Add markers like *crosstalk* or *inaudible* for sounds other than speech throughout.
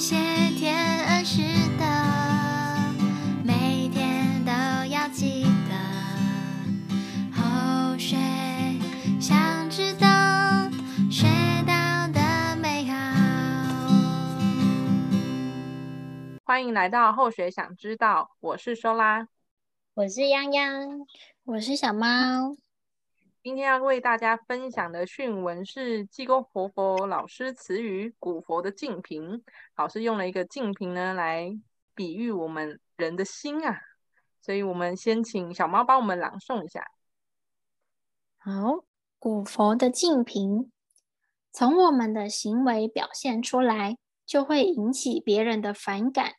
谢天恩师的，每天都要记得。后学想知道，学到的美好。欢迎来到后学想知道，我是收拉，我是泱泱，我是小猫。今天要为大家分享的训文是济公活佛老师词语古佛的净瓶。老师用了一个净瓶呢来比喻我们人的心啊，所以我们先请小猫帮我们朗诵一下。好，古佛的净瓶，从我们的行为表现出来，就会引起别人的反感，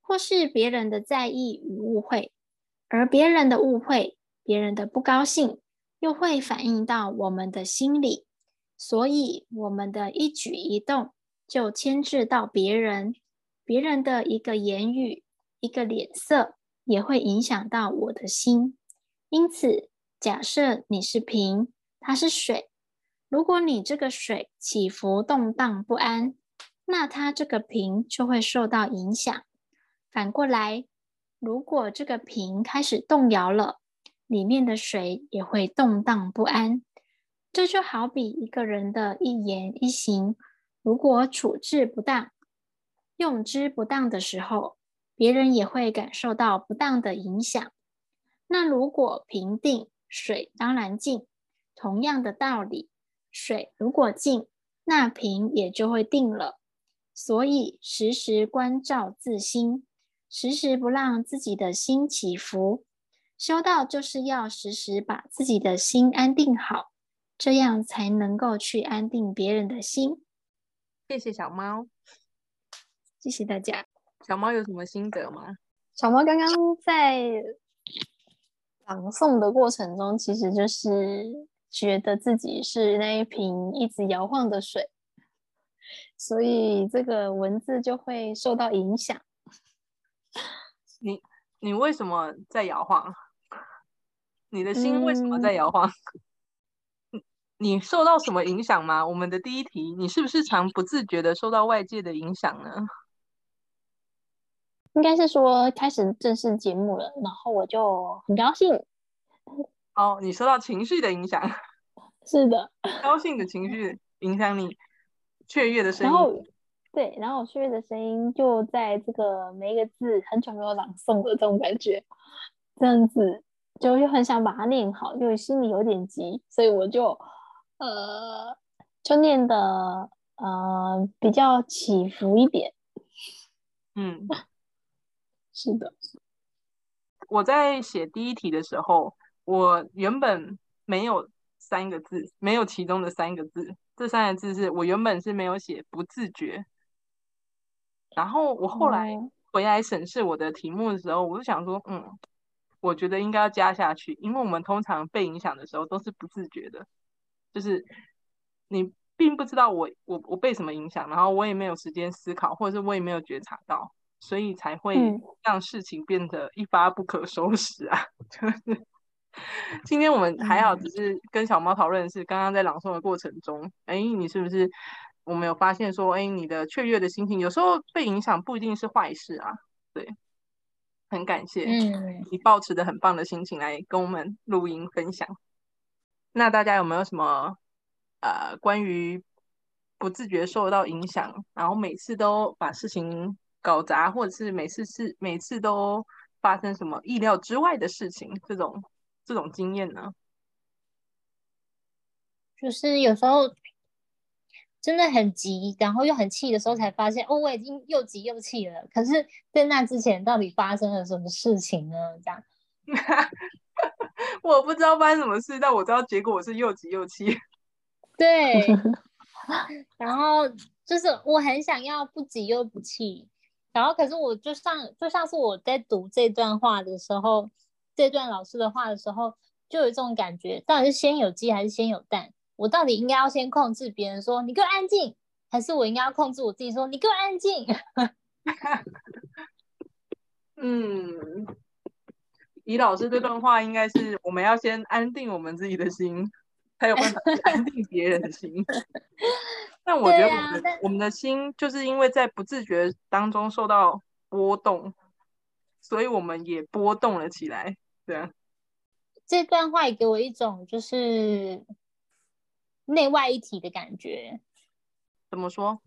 或是别人的在意与误会，而别人的误会，别人的不高兴。又会反映到我们的心里，所以我们的一举一动就牵制到别人，别人的一个言语、一个脸色也会影响到我的心。因此，假设你是瓶，它是水，如果你这个水起伏动荡不安，那它这个瓶就会受到影响。反过来，如果这个瓶开始动摇了，里面的水也会动荡不安，这就好比一个人的一言一行，如果处置不当、用之不当的时候，别人也会感受到不当的影响。那如果平定，水当然静。同样的道理，水如果静，那瓶也就会定了。所以时时关照自心，时时不让自己的心起伏。修道就是要时时把自己的心安定好，这样才能够去安定别人的心。谢谢小猫，谢谢大家。小猫有什么心得吗？小猫刚刚在朗诵的过程中，其实就是觉得自己是那一瓶一直摇晃的水，所以这个文字就会受到影响。你你为什么在摇晃？你的心为什么在摇晃？嗯、*laughs* 你受到什么影响吗？我们的第一题，你是不是常不自觉的受到外界的影响呢？应该是说开始正式节目了，然后我就很高兴。哦，你受到情绪的影响？是的，高兴的情绪影响你雀跃的声音。然后对，然后我雀跃的声音就在这个每一个字很久没有朗诵的这种感觉，这样子。就又很想把它念好，就心里有点急，所以我就呃就念的呃比较起伏一点。嗯，是的。我在写第一题的时候，我原本没有三个字，没有其中的三个字。这三个字是我原本是没有写不自觉。然后我后来回来审视我的题目的时候，我就想说，嗯。我觉得应该要加下去，因为我们通常被影响的时候都是不自觉的，就是你并不知道我我我被什么影响，然后我也没有时间思考，或者是我也没有觉察到，所以才会让事情变得一发不可收拾啊！*laughs* 就是今天我们还好，只是跟小猫讨论的是刚刚在朗诵的过程中，哎，你是不是我们有发现说，哎，你的雀跃的心情有时候被影响不一定是坏事啊，对。很感谢，嗯，你抱持的很棒的心情来跟我们录音分享。那大家有没有什么呃关于不自觉受到影响，然后每次都把事情搞砸，或者是每次是每次都发生什么意料之外的事情，这种这种经验呢？就是有时候。真的很急，然后又很气的时候，才发现哦，我已经又急又气了。可是，在那之前，到底发生了什么事情呢？这样，*laughs* 我不知道发生什么事，但我知道结果我是又急又气。*laughs* 对，*laughs* 然后就是我很想要不急又不气，然后可是我就像就像是我在读这段话的时候，这段老师的话的时候，就有这种感觉，到底是先有鸡还是先有蛋？我到底应该要先控制别人说你给我安静，还是我应该要控制我自己说你给我安静？*laughs* 嗯，李老师这段话应该是我们要先安定我们自己的心，才有办法安定别人的心。*laughs* 但我觉得我们的、啊、我们的心就是因为在不自觉当中受到波动，所以我们也波动了起来。对啊，这段话也给我一种就是内外一体的感觉。怎么说？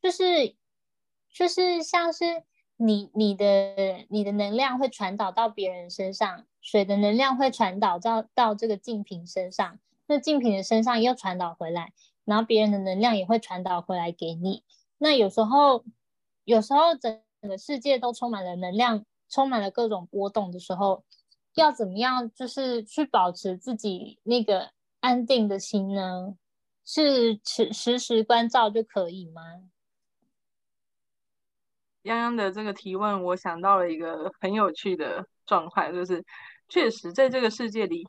就是就是像是你你的你的能量会传导到别人身上，水的能量会传导到到这个净瓶身上，那净瓶的身上又传导回来。然后别人的能量也会传导回来给你。那有时候，有时候整个世界都充满了能量，充满了各种波动的时候，要怎么样就是去保持自己那个安定的心呢？是时时时关照就可以吗？泱泱的这个提问，我想到了一个很有趣的状况，就是确实在这个世界里。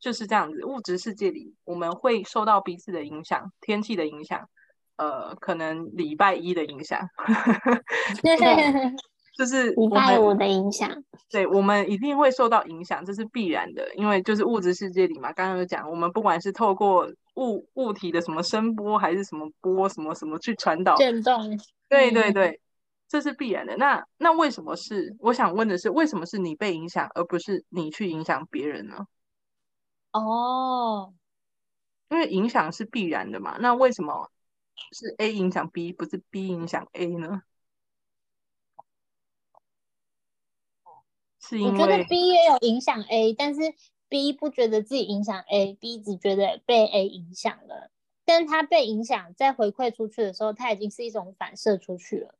就是这样子，物质世界里我们会受到彼此的影响，天气的影响，呃，可能礼拜一的影响，*laughs* *laughs* 就是礼拜五的影响。对，我们一定会受到影响，这是必然的，因为就是物质世界里嘛。刚刚有讲，我们不管是透过物物体的什么声波，还是什么波，什么什么去传导震动，*laughs* 对对对，这是必然的。那那为什么是？我想问的是，为什么是你被影响，而不是你去影响别人呢？哦，因为影响是必然的嘛，那为什么是 A 影响 B，不是 B 影响 A 呢？是因为我觉得 B 也有影响 A，但是 B 不觉得自己影响 A，B 只觉得被 A 影响了。但他被影响，再回馈出去的时候，他已经是一种反射出去了，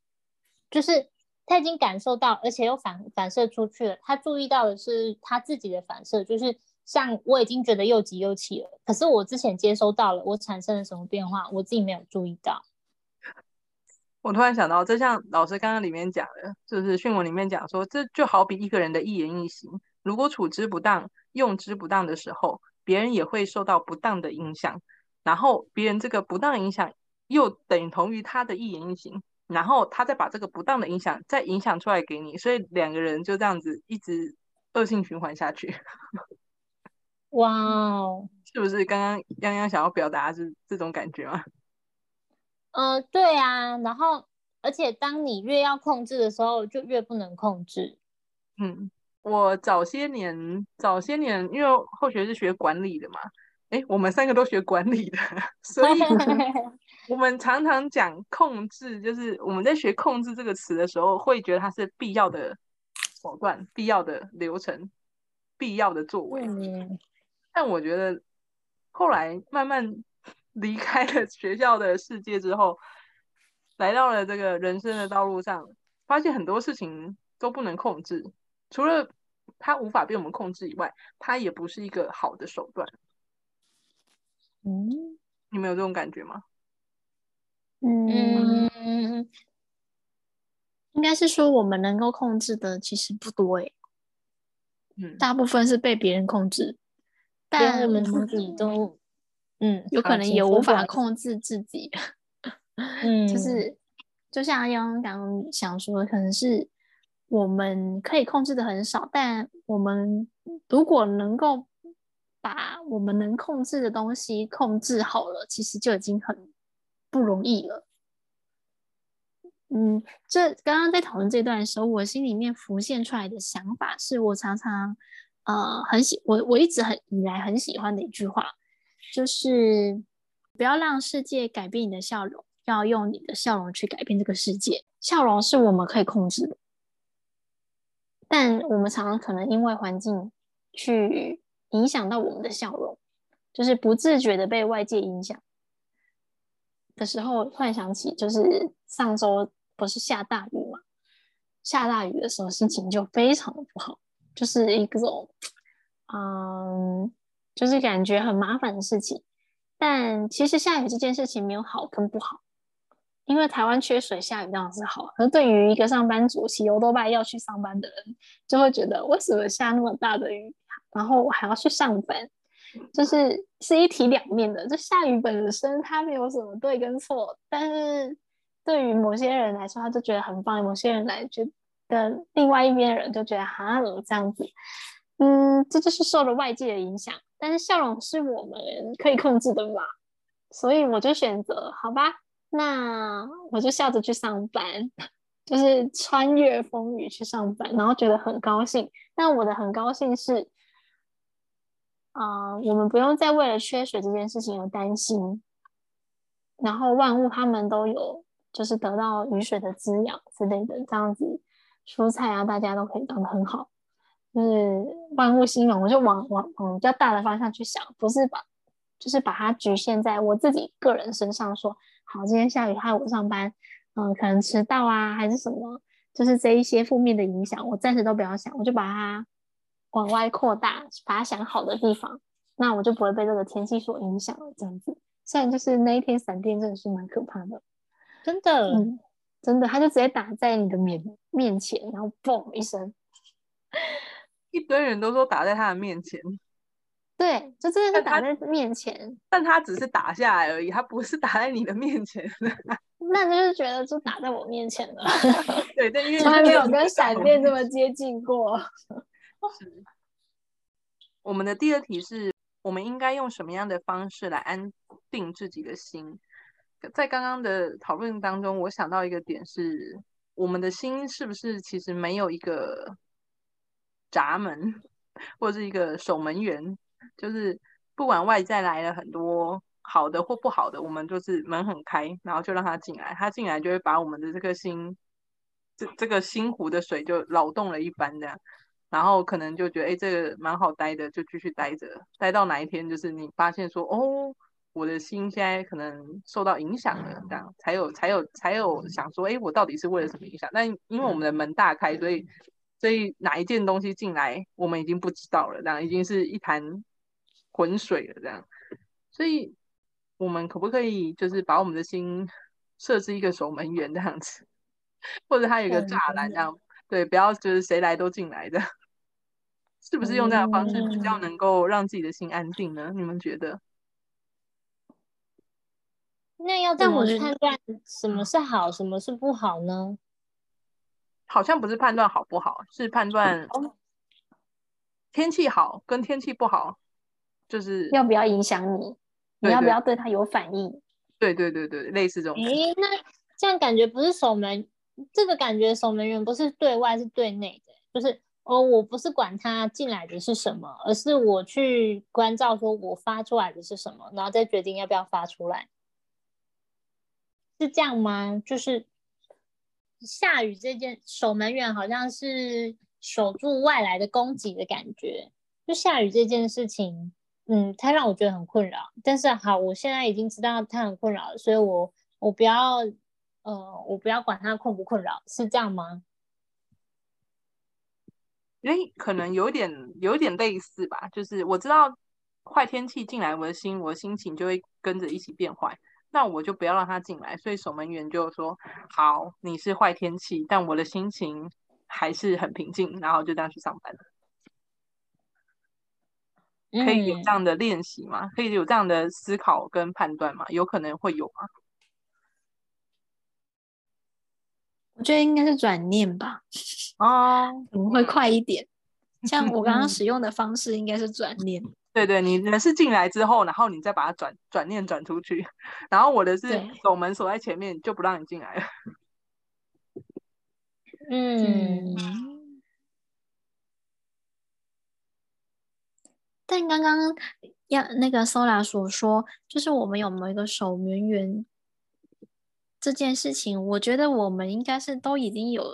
就是他已经感受到，而且又反反射出去了。他注意到的是他自己的反射，就是。像我已经觉得又急又气了，可是我之前接收到了，我产生了什么变化，我自己没有注意到。我突然想到，这像老师刚刚里面讲的，就是训文里面讲说，这就好比一个人的一言一行，如果处之不当、用之不当的时候，别人也会受到不当的影响，然后别人这个不当影响又等同于他的一言一行，然后他再把这个不当的影响再影响出来给你，所以两个人就这样子一直恶性循环下去。哇哦，*laughs* 是不是刚刚泱泱想要表达是这种感觉吗？呃，对啊，然后而且当你越要控制的时候，就越不能控制。嗯，我早些年早些年，因为后学是学管理的嘛，哎，我们三个都学管理的，*laughs* 所以 *laughs* 我们常常讲控制，就是我们在学控制这个词的时候，会觉得它是必要的手段、必要的流程、必要的作为。嗯但我觉得，后来慢慢离开了学校的世界之后，来到了这个人生的道路上，发现很多事情都不能控制。除了它无法被我们控制以外，它也不是一个好的手段。嗯，你们有这种感觉吗？嗯，应该是说我们能够控制的其实不多诶。嗯，大部分是被别人控制。但我们自己都，嗯，有可能也无法控制自己。*laughs* 嗯，就是就像刚刚想说，可能是我们可以控制的很少，但我们如果能够把我们能控制的东西控制好了，其实就已经很不容易了。嗯，这刚刚在讨论这段的时候，我心里面浮现出来的想法是，我常常。呃，很喜我我一直很以来很喜欢的一句话，就是不要让世界改变你的笑容，要用你的笑容去改变这个世界。笑容是我们可以控制的，但我们常常可能因为环境去影响到我们的笑容，就是不自觉的被外界影响的时候，突然想起，就是上周不是下大雨嘛，下大雨的时候心情就非常的不好。就是一种，嗯，就是感觉很麻烦的事情。但其实下雨这件事情没有好跟不好，因为台湾缺水，下雨当然是好。而对于一个上班族，骑欧多拜要去上班的人，就会觉得为什么下那么大的雨，然后我还要去上班，就是是一体两面的。就下雨本身它没有什么对跟错，但是对于某些人来说，他就觉得很棒；某些人来觉得。另外一边人就觉得哈，怎么这样子？嗯，这就是受了外界的影响。但是笑容是我们可以控制的嘛？所以我就选择好吧，那我就笑着去上班，*laughs* 就是穿越风雨去上班，然后觉得很高兴。但我的很高兴是，啊、我们不用再为了缺水这件事情而担心，然后万物它们都有，就是得到雨水的滋养之类的，这样子蔬菜啊，大家都可以长得很好。就是万物兴隆，我就往往往比较大的方向去想，不是把，就是把它局限在我自己个人身上说，说好，今天下雨害我上班，嗯、呃，可能迟到啊，还是什么，就是这一些负面的影响，我暂时都不要想，我就把它往外扩大，把它想好的地方，那我就不会被这个天气所影响了。这样子，虽然就是那一天闪电真的是蛮可怕的，真的，嗯，真的，它就直接打在你的面面前，然后嘣一声。一堆人都说打在他的面前，*laughs* 对，就真的是打在面前但，但他只是打下来而已，他不是打在你的面前。*laughs* 那就是觉得就打在我面前了。对，但因为 *laughs* 从来没有跟闪电这么接近过。是。我们的第二题是我们应该用什么样的方式来安定自己的心？在刚刚的讨论当中，我想到一个点是，我们的心是不是其实没有一个。闸门，或者是一个守门员，就是不管外在来了很多好的或不好的，我们就是门很开，然后就让他进来，他进来就会把我们的这颗心，这这个心湖的水就扰动了一番这样，然后可能就觉得哎，这个蛮好待的，就继续待着，待到哪一天就是你发现说哦，我的心现在可能受到影响了，这样才有才有才有想说哎，我到底是为了什么影响？但因为我们的门大开，所以。所以哪一件东西进来，我们已经不知道了，这样已经是一潭浑水了，这样。所以，我们可不可以就是把我们的心设置一个守门员这样子，或者它有一个栅栏这样，对，不要就是谁来都进来的，是不是用这样的方式比较能够让自己的心安定呢？你们觉得？那要怎么判断什么是好，什么是不好呢？好像不是判断好不好，是判断天气好跟天气不好，就是要不要影响你，你要不要对他有反应？对对对对，类似这种。诶，那这样感觉不是守门，这个感觉守门员不是对外，是对内的，就是哦，我不是管他进来的是什么，而是我去关照，说我发出来的是什么，然后再决定要不要发出来，是这样吗？就是。下雨这件守门员好像是守住外来的攻击的感觉，就下雨这件事情，嗯，它让我觉得很困扰。但是好，我现在已经知道它很困扰，所以我我不要，呃，我不要管它困不困扰，是这样吗？诶，可能有点有点类似吧，就是我知道坏天气进来我的心，我的心情就会跟着一起变坏。那我就不要让他进来，所以守门员就说：“好，你是坏天气，但我的心情还是很平静。”然后就这样去上班了。可以有这样的练习吗？可以有这样的思考跟判断吗？有可能会有吗？我觉得应该是转念吧。哦，*laughs* 可能会快一点。像我刚刚使用的方式，应该是转念。对对，你人是进来之后，然后你再把它转转念转出去，然后我的是守门锁在前面，就不让你进来了。嗯，*laughs* 但刚刚要那个 Sola 所说，就是我们有没有一个守门员这件事情，我觉得我们应该是都已经有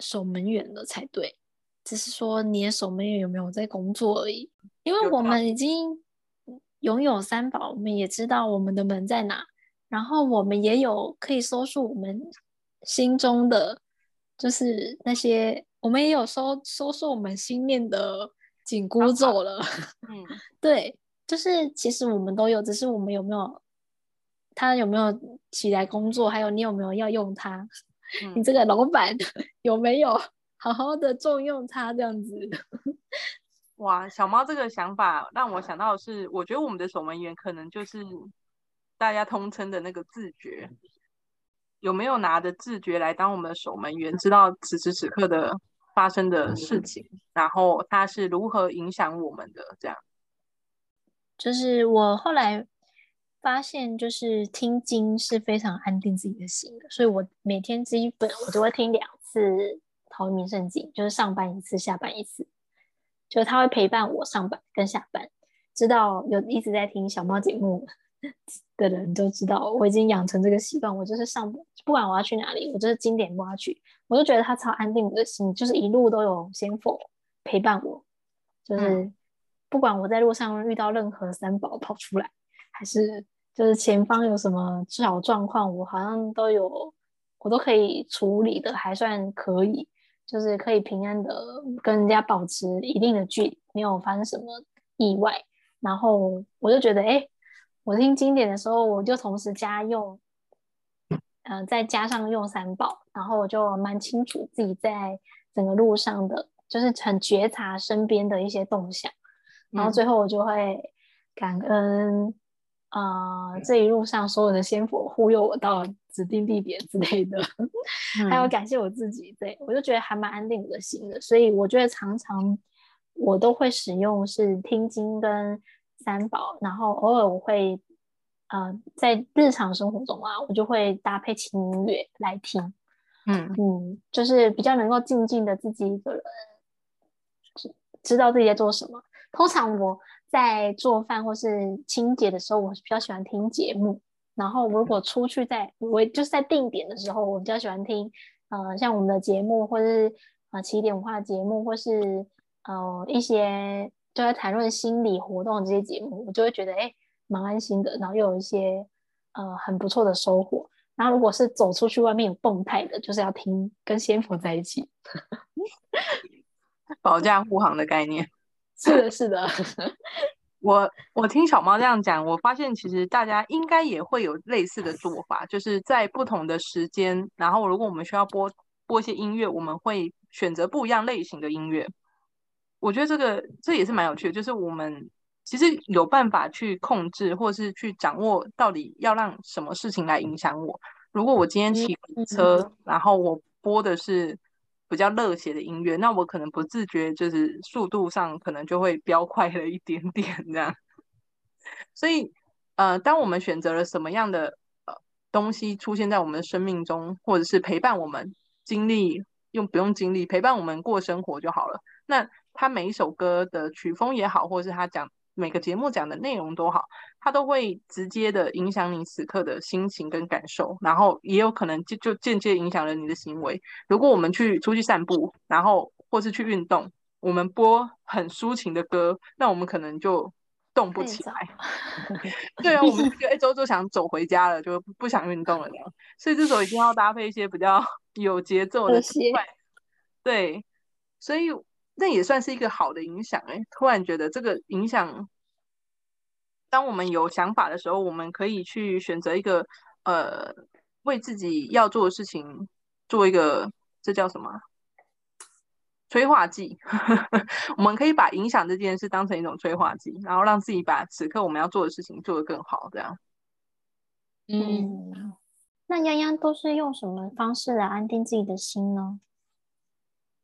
守门员了才对，只是说你的守门员有没有在工作而已。因为我们已经拥有三宝，我们也知道我们的门在哪，然后我们也有可以搜索我们心中的，就是那些我们也有搜搜索我们心念的紧箍咒了。*laughs* 嗯，对，就是其实我们都有，只是我们有没有他有没有起来工作，还有你有没有要用它，*laughs* 嗯、你这个老板 *laughs* 有没有好好的重用它这样子。*laughs* 哇，小猫这个想法让我想到的是，我觉得我们的守门员可能就是大家通称的那个自觉，有没有拿着自觉来当我们的守门员，知道此时此刻的发生的事情，然后它是如何影响我们的？这样，就是我后来发现，就是听经是非常安定自己的心的，所以我每天基本我都会听两次《陶渊明圣经》，就是上班一次，下班一次，就是他会陪伴我上班跟下班。知道有一直在听小猫节目的人都知道，我已经养成这个习惯，我就是上班，不管我要去哪里，我就是经典歌曲，我就觉得他超安定我的心，就是一路都有仙佛陪伴我，就是不管我在路上遇到任何三宝跑出来，还是。就是前方有什么小状况，我好像都有，我都可以处理的，还算可以，就是可以平安的跟人家保持一定的距离，没有发生什么意外。然后我就觉得，哎，我听经典的时候，我就同时加用，嗯、呃，再加上用三宝，然后我就蛮清楚自己在整个路上的，就是很觉察身边的一些动向，然后最后我就会感恩。呃，这一路上所有的仙佛护佑我到指定地点之类的，*laughs* 嗯、还有感谢我自己，对，我就觉得还蛮安定我的心的。所以我觉得常常我都会使用是听经跟三宝，然后偶尔我会呃在日常生活中啊，我就会搭配轻音乐来听，嗯嗯，就是比较能够静静的自己一个人知知道自己在做什么。通常我。在做饭或是清洁的时候，我比较喜欢听节目。然后如果 *laughs* 出去在，我就是在定点的时候，我比较喜欢听，呃，像我们的节目，或是呃起点文化的节目，或是呃一些就在谈论心理活动的这些节目，我就会觉得哎，蛮安心的。然后又有一些呃很不错的收获。然后如果是走出去外面有动态的，就是要听跟仙佛在一起，保驾护航的概念。*laughs* *laughs* 是的，是的，我我听小猫这样讲，我发现其实大家应该也会有类似的做法，就是在不同的时间，然后如果我们需要播播一些音乐，我们会选择不一样类型的音乐。我觉得这个这也是蛮有趣的，就是我们其实有办法去控制，或是去掌握到底要让什么事情来影响我。如果我今天骑车，然后我播的是。比较热血的音乐，那我可能不自觉，就是速度上可能就会飙快了一点点这样。所以，呃，当我们选择了什么样的呃东西出现在我们的生命中，或者是陪伴我们经历，用不用经历陪伴我们过生活就好了。那他每一首歌的曲风也好，或者是他讲。每个节目讲的内容都好，它都会直接的影响你此刻的心情跟感受，然后也有可能就就间接影响了你的行为。如果我们去出去散步，然后或是去运动，我们播很抒情的歌，那我们可能就动不起来。*laughs* 对啊，我们 *laughs* 就一周周想走回家了，就不想运动了这样。所以这时候一定要搭配一些比较 *laughs* 有节奏的习惯。对，所以。那也算是一个好的影响哎，突然觉得这个影响，当我们有想法的时候，我们可以去选择一个呃，为自己要做的事情做一个，这叫什么？催化剂。*laughs* 我们可以把影响这件事当成一种催化剂，然后让自己把此刻我们要做的事情做得更好，这样。嗯，那泱泱都是用什么方式来安定自己的心呢？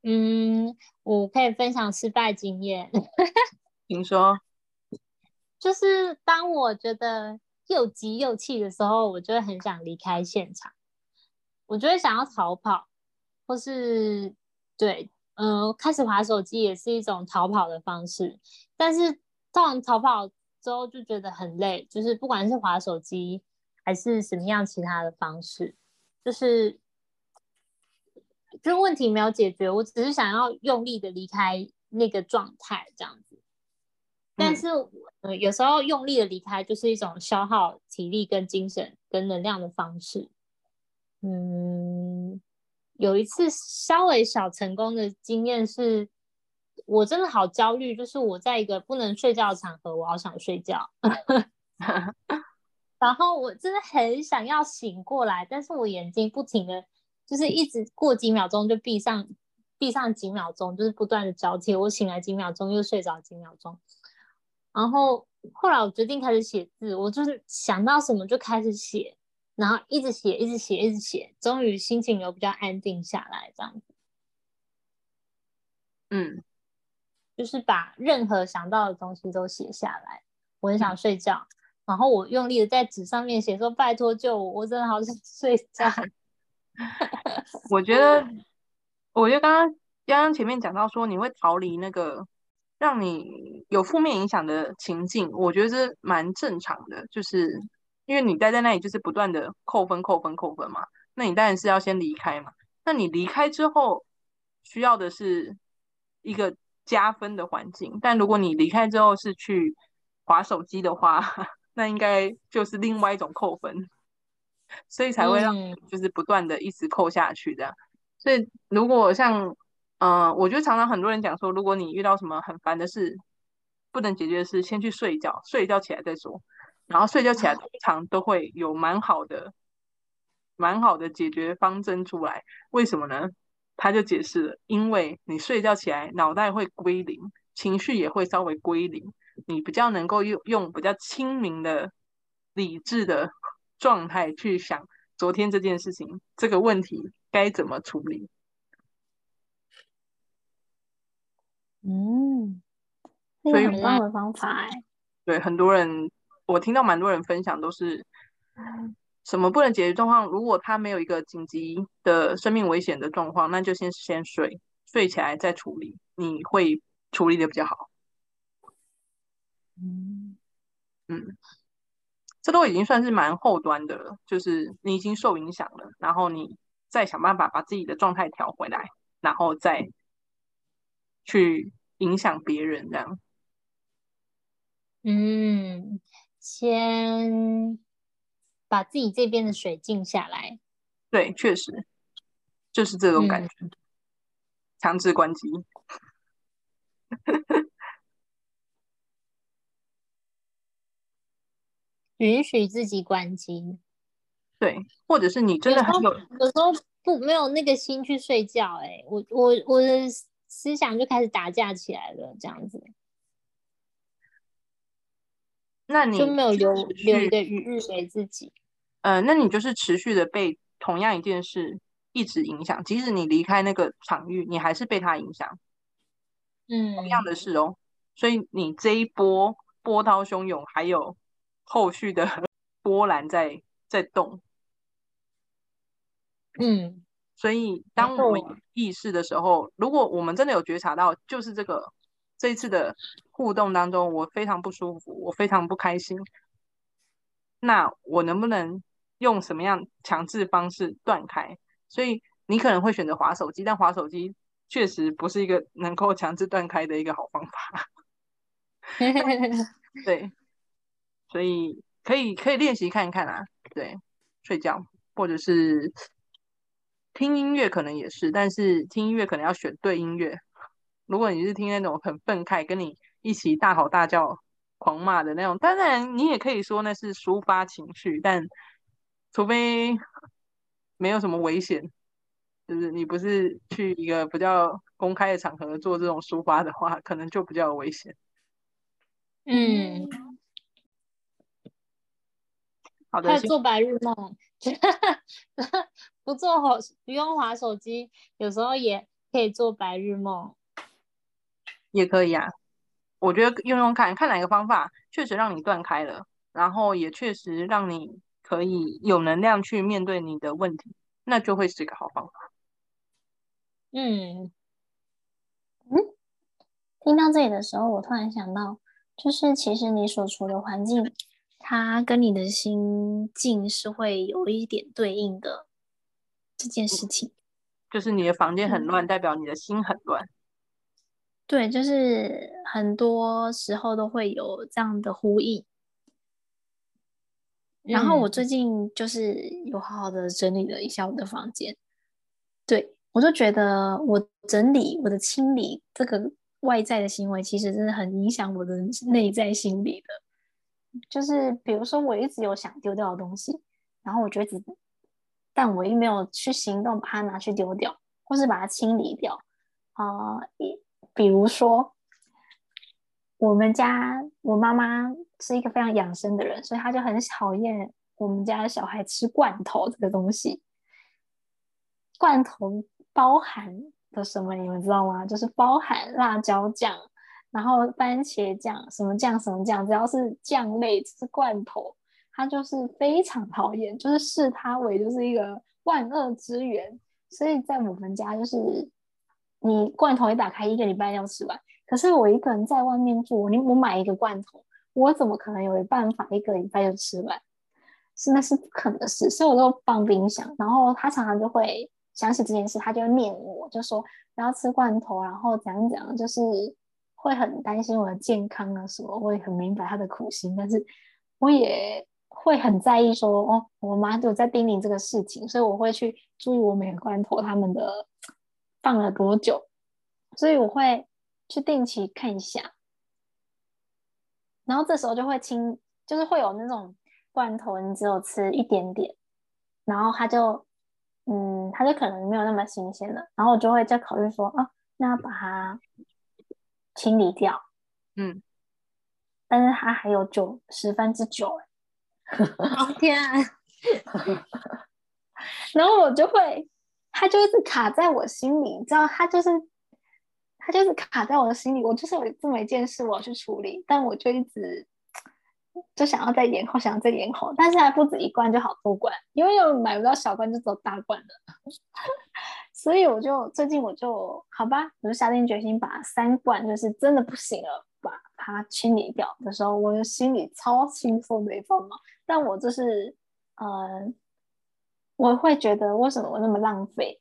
嗯，我可以分享失败经验。*laughs* 请说。就是当我觉得又急又气的时候，我就会很想离开现场，我就会想要逃跑，或是对，嗯、开始滑手机也是一种逃跑的方式。但是当逃跑之后就觉得很累，就是不管是滑手机还是什么样其他的方式，就是。就问题没有解决，我只是想要用力的离开那个状态，这样子。是，呃，有时候用力的离开就是一种消耗体力、跟精神、跟能量的方式。嗯，有一次稍微小成功的经验是，我真的好焦虑，就是我在一个不能睡觉的场合，我好想睡觉。*laughs* 然后我真的很想要醒过来，但是我眼睛不停的。就是一直过几秒钟就闭上，闭上几秒钟，就是不断的交替。我醒来几秒钟又睡着几秒钟，然后后来我决定开始写字，我就是想到什么就开始写，然后一直写，一直写，一直写，终于心情有比较安定下来，这样子。嗯，就是把任何想到的东西都写下来。我很想睡觉，然然后我用力的在纸上面写说：“拜托救我，我真的好想睡觉。*laughs* ”我觉得，我觉得刚刚刚刚前面讲到说你会逃离那个让你有负面影响的情境，我觉得这蛮正常的，就是因为你待在那里就是不断的扣分、扣分、扣分嘛。那你当然是要先离开嘛。那你离开之后，需要的是一个加分的环境。但如果你离开之后是去划手机的话，*laughs* 那应该就是另外一种扣分，所以才会让就是不断的一直扣下去这样。所以如果像嗯、呃，我觉得常常很多人讲说，如果你遇到什么很烦的事，不能解决的事，先去睡一觉，睡一觉起来再说。然后睡觉起来通常都会有蛮好的。蛮好的解决方针出来，为什么呢？他就解释了，因为你睡觉起来，脑袋会归零，情绪也会稍微归零，你比较能够用用比较清明的、理智的状态去想昨天这件事情，这个问题该怎么处理。嗯，所以很棒的方法哎。对，很多人我听到蛮多人分享都是。什么不能解决状况？如果他没有一个紧急的生命危险的状况，那就先先睡，睡起来再处理，你会处理的比较好。嗯嗯，这都已经算是蛮后端的了，就是你已经受影响了，然后你再想办法把自己的状态调回来，然后再去影响别人，这样。嗯，先。把自己这边的水静下来，对，确实就是这种感觉。嗯、强制关机，*laughs* 允许自己关机，对，或者是你真的很有，有时候不没有那个心去睡觉，哎，我我我的思想就开始打架起来了，这样子。那你就没有留留一个余日给自己。呃，那你就是持续的被同样一件事一直影响，即使你离开那个场域，你还是被它影响。嗯，同样的事哦。所以你这一波波涛汹涌，还有后续的 *laughs* 波澜在在动。嗯，所以当我们意识的时候，如果我们真的有觉察到，就是这个这一次的互动当中，我非常不舒服，我非常不开心。那我能不能用什么样强制方式断开？所以你可能会选择划手机，但划手机确实不是一个能够强制断开的一个好方法。*laughs* 对，所以可以可以练习看一看啊。对，睡觉或者是听音乐可能也是，但是听音乐可能要选对音乐。如果你是听那种很愤慨，跟你一起大吼大叫。狂骂的那种，当然你也可以说那是抒发情绪，但除非没有什么危险，就是你不是去一个比较公开的场合做这种抒发的话，可能就比较有危险。嗯，好的。做白日梦，*laughs* 不做滑不用划手机，有时候也可以做白日梦，也可以啊。我觉得用用看看哪个方法确实让你断开了，然后也确实让你可以有能量去面对你的问题，那就会是一个好方法。嗯嗯，听到这里的时候，我突然想到，就是其实你所处的环境，它跟你的心境是会有一点对应的这件事情。就是你的房间很乱，嗯，代表你的心很乱。对，就是很多时候都会有这样的呼应。然后我最近就是有好好的整理了一下我的房间，对，我就觉得我整理、我的清理这个外在的行为，其实真的很影响我的内在心理的。就是比如说，我一直有想丢掉的东西，然后我觉得，但我又没有去行动把它拿去丢掉，或是把它清理掉啊。呃比如说，我们家我妈妈是一个非常养生的人，所以她就很讨厌我们家小孩吃罐头这个东西。罐头包含的什么，你们知道吗？就是包含辣椒酱、然后番茄酱什么酱什么酱，只要是酱类，就是罐头，他就是非常讨厌，就是视他为就是一个万恶之源。所以在我们家，就是你罐头一打开，一个礼拜要吃完。可是我一个人在外面住，你我买一个罐头，我怎么可能有办法一个礼拜就吃完？是那是不可能的事，所以我都放冰箱。然后他常常就会想起这件事，他就念我，就说不要吃罐头，然后讲讲，就是会很担心我的健康啊什么。我也很明白他的苦心，但是我也。会很在意说哦，我妈就在叮咛这个事情，所以我会去注意我每个罐头他们的放了多久，所以我会去定期看一下，然后这时候就会清，就是会有那种罐头你只有吃一点点，然后它就嗯，它就可能没有那么新鲜了，然后我就会再考虑说啊，那要把它清理掉，嗯，但是它还有九十分之九哎。哦 *laughs* 天啊！然后我就会，他就一直卡在我心里，你知道，他就是，他就是卡在我的心里。我就是有这么一件事我要去处理，但我就一直就想要再延后，想要再延后，但是还不止一罐，就好多罐，因为又买不到小罐，就走大罐的。*laughs* 所以我就最近我就好吧，我就下定决心把三罐，就是真的不行了，把它清理掉的时候，我就心里超轻松的一份嘛。但我就是，呃，我会觉得为什么我那么浪费？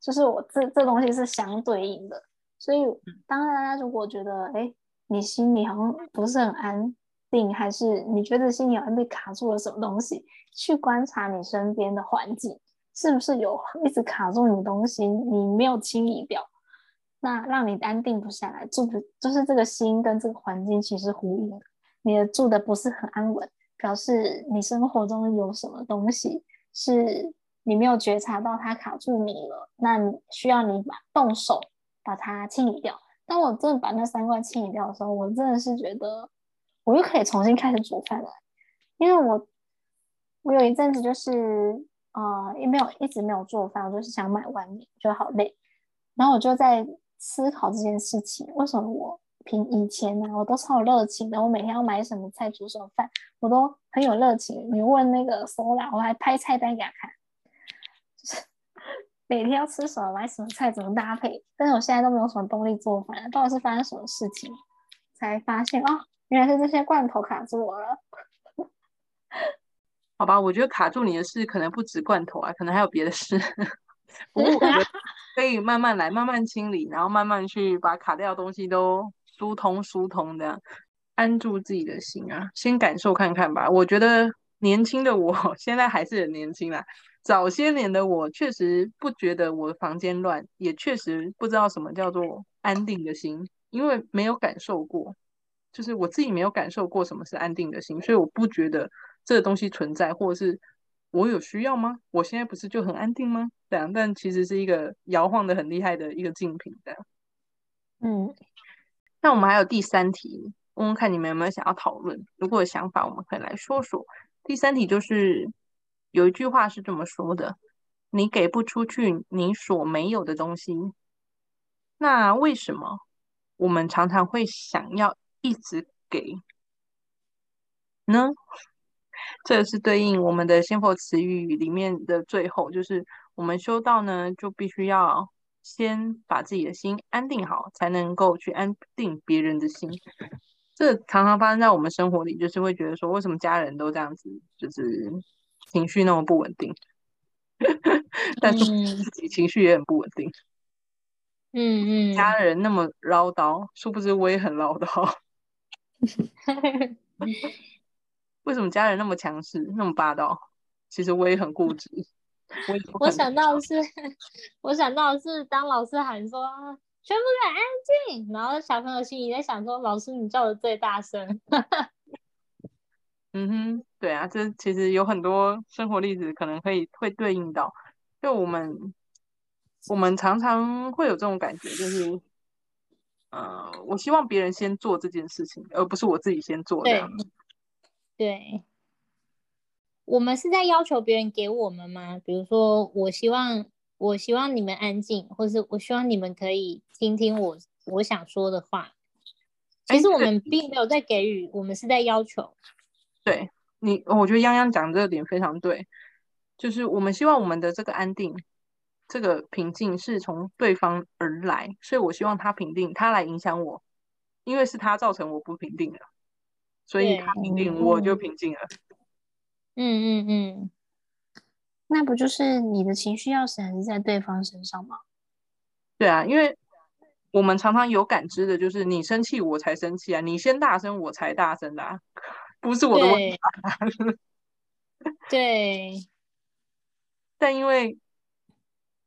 就是我这这东西是相对应的，所以当大家如果觉得，哎，你心里好像不是很安定，还是你觉得心里好像被卡住了什么东西，去观察你身边的环境，是不是有一直卡住你的东西，你没有清理掉，那让你安定不下来，住的就是这个心跟这个环境其实呼应的，你的住的不是很安稳。表示你生活中有什么东西是你没有觉察到，它卡住你了，那你需要你把动手把它清理掉。当我真的把那三罐清理掉的时候，我真的是觉得我又可以重新开始煮饭了，因为我我有一阵子就是呃也没有一直没有做饭，我就是想买外面，觉得好累，然后我就在思考这件事情，为什么我。凭以前呢、我都超有热情的。我每天要买什么菜、煮什么饭，我都很有热情。你问那个 Sola，我还拍菜单给他看，就是 *laughs* 每天要吃什么、买什么菜、怎么搭配。但是我现在都没有什么动力做饭，到底是发生什么事情？才发现哦，原来是这些罐头卡住我了。好吧，我觉得卡住你的事可能不止罐头啊，可能还有别的事。*laughs* 不过我可以慢慢来，慢慢清理，然后慢慢去把卡掉的东西都。疏通疏通的，安住自己的心啊，先感受看看吧。我觉得年轻的我 *laughs* 现在还是很年轻啦。早些年的我确实不觉得我的房间乱，也确实不知道什么叫做安定的心，因为没有感受过，就是我自己没有感受过什么是安定的心，所以我不觉得这个东西存在，或者是我有需要吗？我现在不是就很安定吗？这样，但其实是一个摇晃的很厉害的一个竞品的，嗯。那我们还有第三题，问问看你们有没有想要讨论？如果有想法，我们可以来说说。第三题就是有一句话是这么说的：“你给不出去你所没有的东西。”那为什么我们常常会想要一直给呢？这是对应我们的仙佛词语里面的最后，就是我们修道呢，就必须要。先把自己的心安定好，才能够去安定别人的心。这常常发生在我们生活里，就是会觉得说，为什么家人都这样子，就是情绪那么不稳定，*laughs* 但是自己情绪也很不稳定。嗯嗯，家人那么唠叨，殊不知我也很唠叨。*laughs* *laughs* 为什么家人那么强势，那么霸道？其实我也很固执。我，我想到的是，我想到的是，当老师喊说“全部给安静”，然后小朋友心里在想说：“老师，你叫的最大声。”嗯哼，对啊，这其实有很多生活例子可能可以会对应到，就我们我们常常会有这种感觉，就是呃，我希望别人先做这件事情，而不是我自己先做的。对。对我们是在要求别人给我们吗？比如说，我希望我希望你们安静，或是我希望你们可以听听我我想说的话，其实我们并没有在给予，我们是在要求。对你，我觉得泱泱讲这个点非常对，就是我们希望我们的这个安定、这个平静是从对方而来，所以我希望他平定，他来影响我，因为是他造成我不平定的，所以他平静我就平静了。嗯嗯嗯，那不就是你的情绪钥匙还是在对方身上吗？对啊，因为。我们常常有感知的，就是你生气我才生气啊，你先大声我才大声的啊，不是我的问题啊。对。对。*laughs* 但因为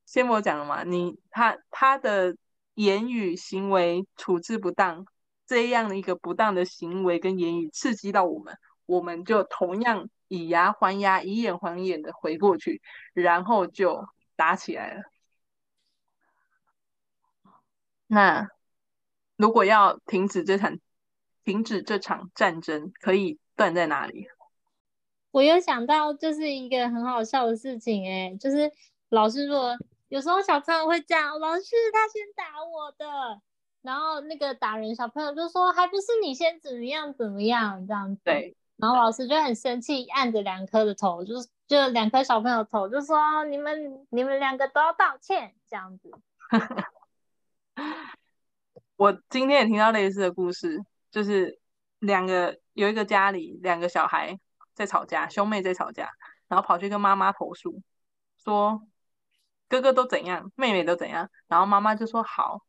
先我讲了嘛，你他他的言语行为处置不当，这样的一个不当的行为跟言语刺激到我们，我们就同样以牙还牙，以眼还眼的回过去，然后就打起来了。那如果要停止这场停止这场战争，可以断在哪里？我有想到，就是一个很好笑的事情，哎，就是老师说，有时候小朋友会这样，老师他先打我的，然后那个打人小朋友就说，还不是你先怎么样怎么样这样子，对，然后老师就很生气，按着两颗的头，就是就两颗小朋友头，就说你们你们两个都要道歉这样子。*laughs* 我今天也听到类似的故事，就是两个有一个家里两个小孩在吵架，兄妹在吵架，然后跑去跟妈妈投诉，说哥哥都怎样，妹妹都怎样，然后妈妈就说好，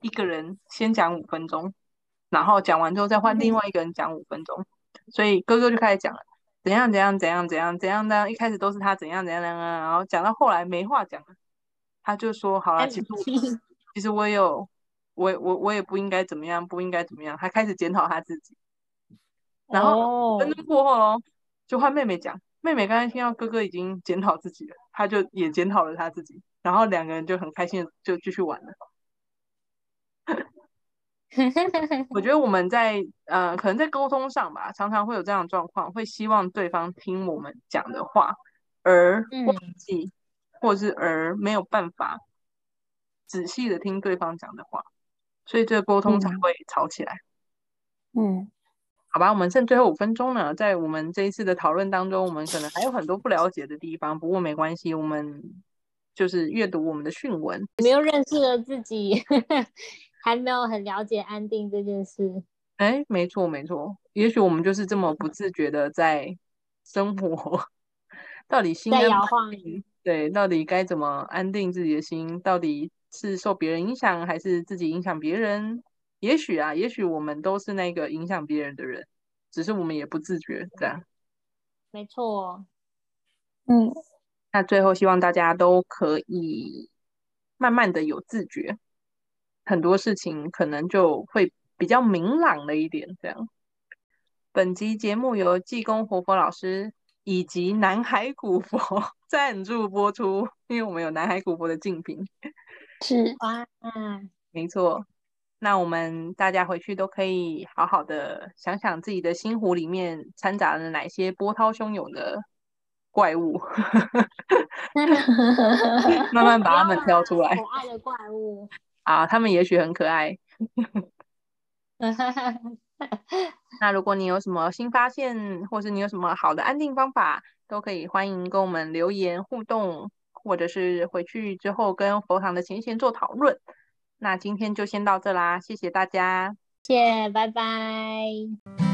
一个人先讲五分钟，然后讲完之后再换另外一个人讲五分钟，所以哥哥就开始讲了，怎样怎样怎样怎样怎样的，一开始都是他怎样怎样怎样，然后讲到后来没话讲了，他就说好了，其实。其实我也有，我我我也不应该怎么样，不应该怎么样。他开始检讨他自己，然后分钟过后咯，就换妹妹讲。妹妹刚才听到哥哥已经检讨自己了，他就也检讨了他自己，然后两个人就很开心的就继续玩了。*laughs* 我觉得我们在呃，可能在沟通上吧，常常会有这样的状况，会希望对方听我们讲的话，而忘记，嗯、或者是而没有办法。仔细的听对方讲的话，所以这个沟通才会吵起来。嗯，好吧，我们剩最后五分钟呢，在我们这一次的讨论当中，我们可能还有很多不了解的地方，不过没关系，我们就是阅读我们的讯文，没有认识了自己，还没有很了解安定这件事。哎，没错没错，也许我们就是这么不自觉的在生活，*laughs* 到底心在摇晃，对，到底该怎么安定自己的心，到底。是受别人影响，还是自己影响别人？也许啊，也许我们都是那个影响别人的人，只是我们也不自觉。这样，没错。嗯，那最后希望大家都可以慢慢的有自觉，很多事情可能就会比较明朗了一点。这样，本集节目由济公活佛老师以及南海古佛 *laughs* 赞助播出，因为我们有南海古佛的竞品。*laughs* 是啊，嗯，没错。那我们大家回去都可以好好的想想自己的心湖里面掺杂了哪些波涛汹涌的怪物，*laughs* 慢慢把它们挑出来。可爱的怪物啊，他们也许很可爱。*laughs* 那如果你有什么新发现，或是你有什么好的安定方法，都可以欢迎跟我们留言互动。或者是回去之后跟佛堂的前贤做讨论，那今天就先到这啦，谢谢大家，谢谢，拜拜。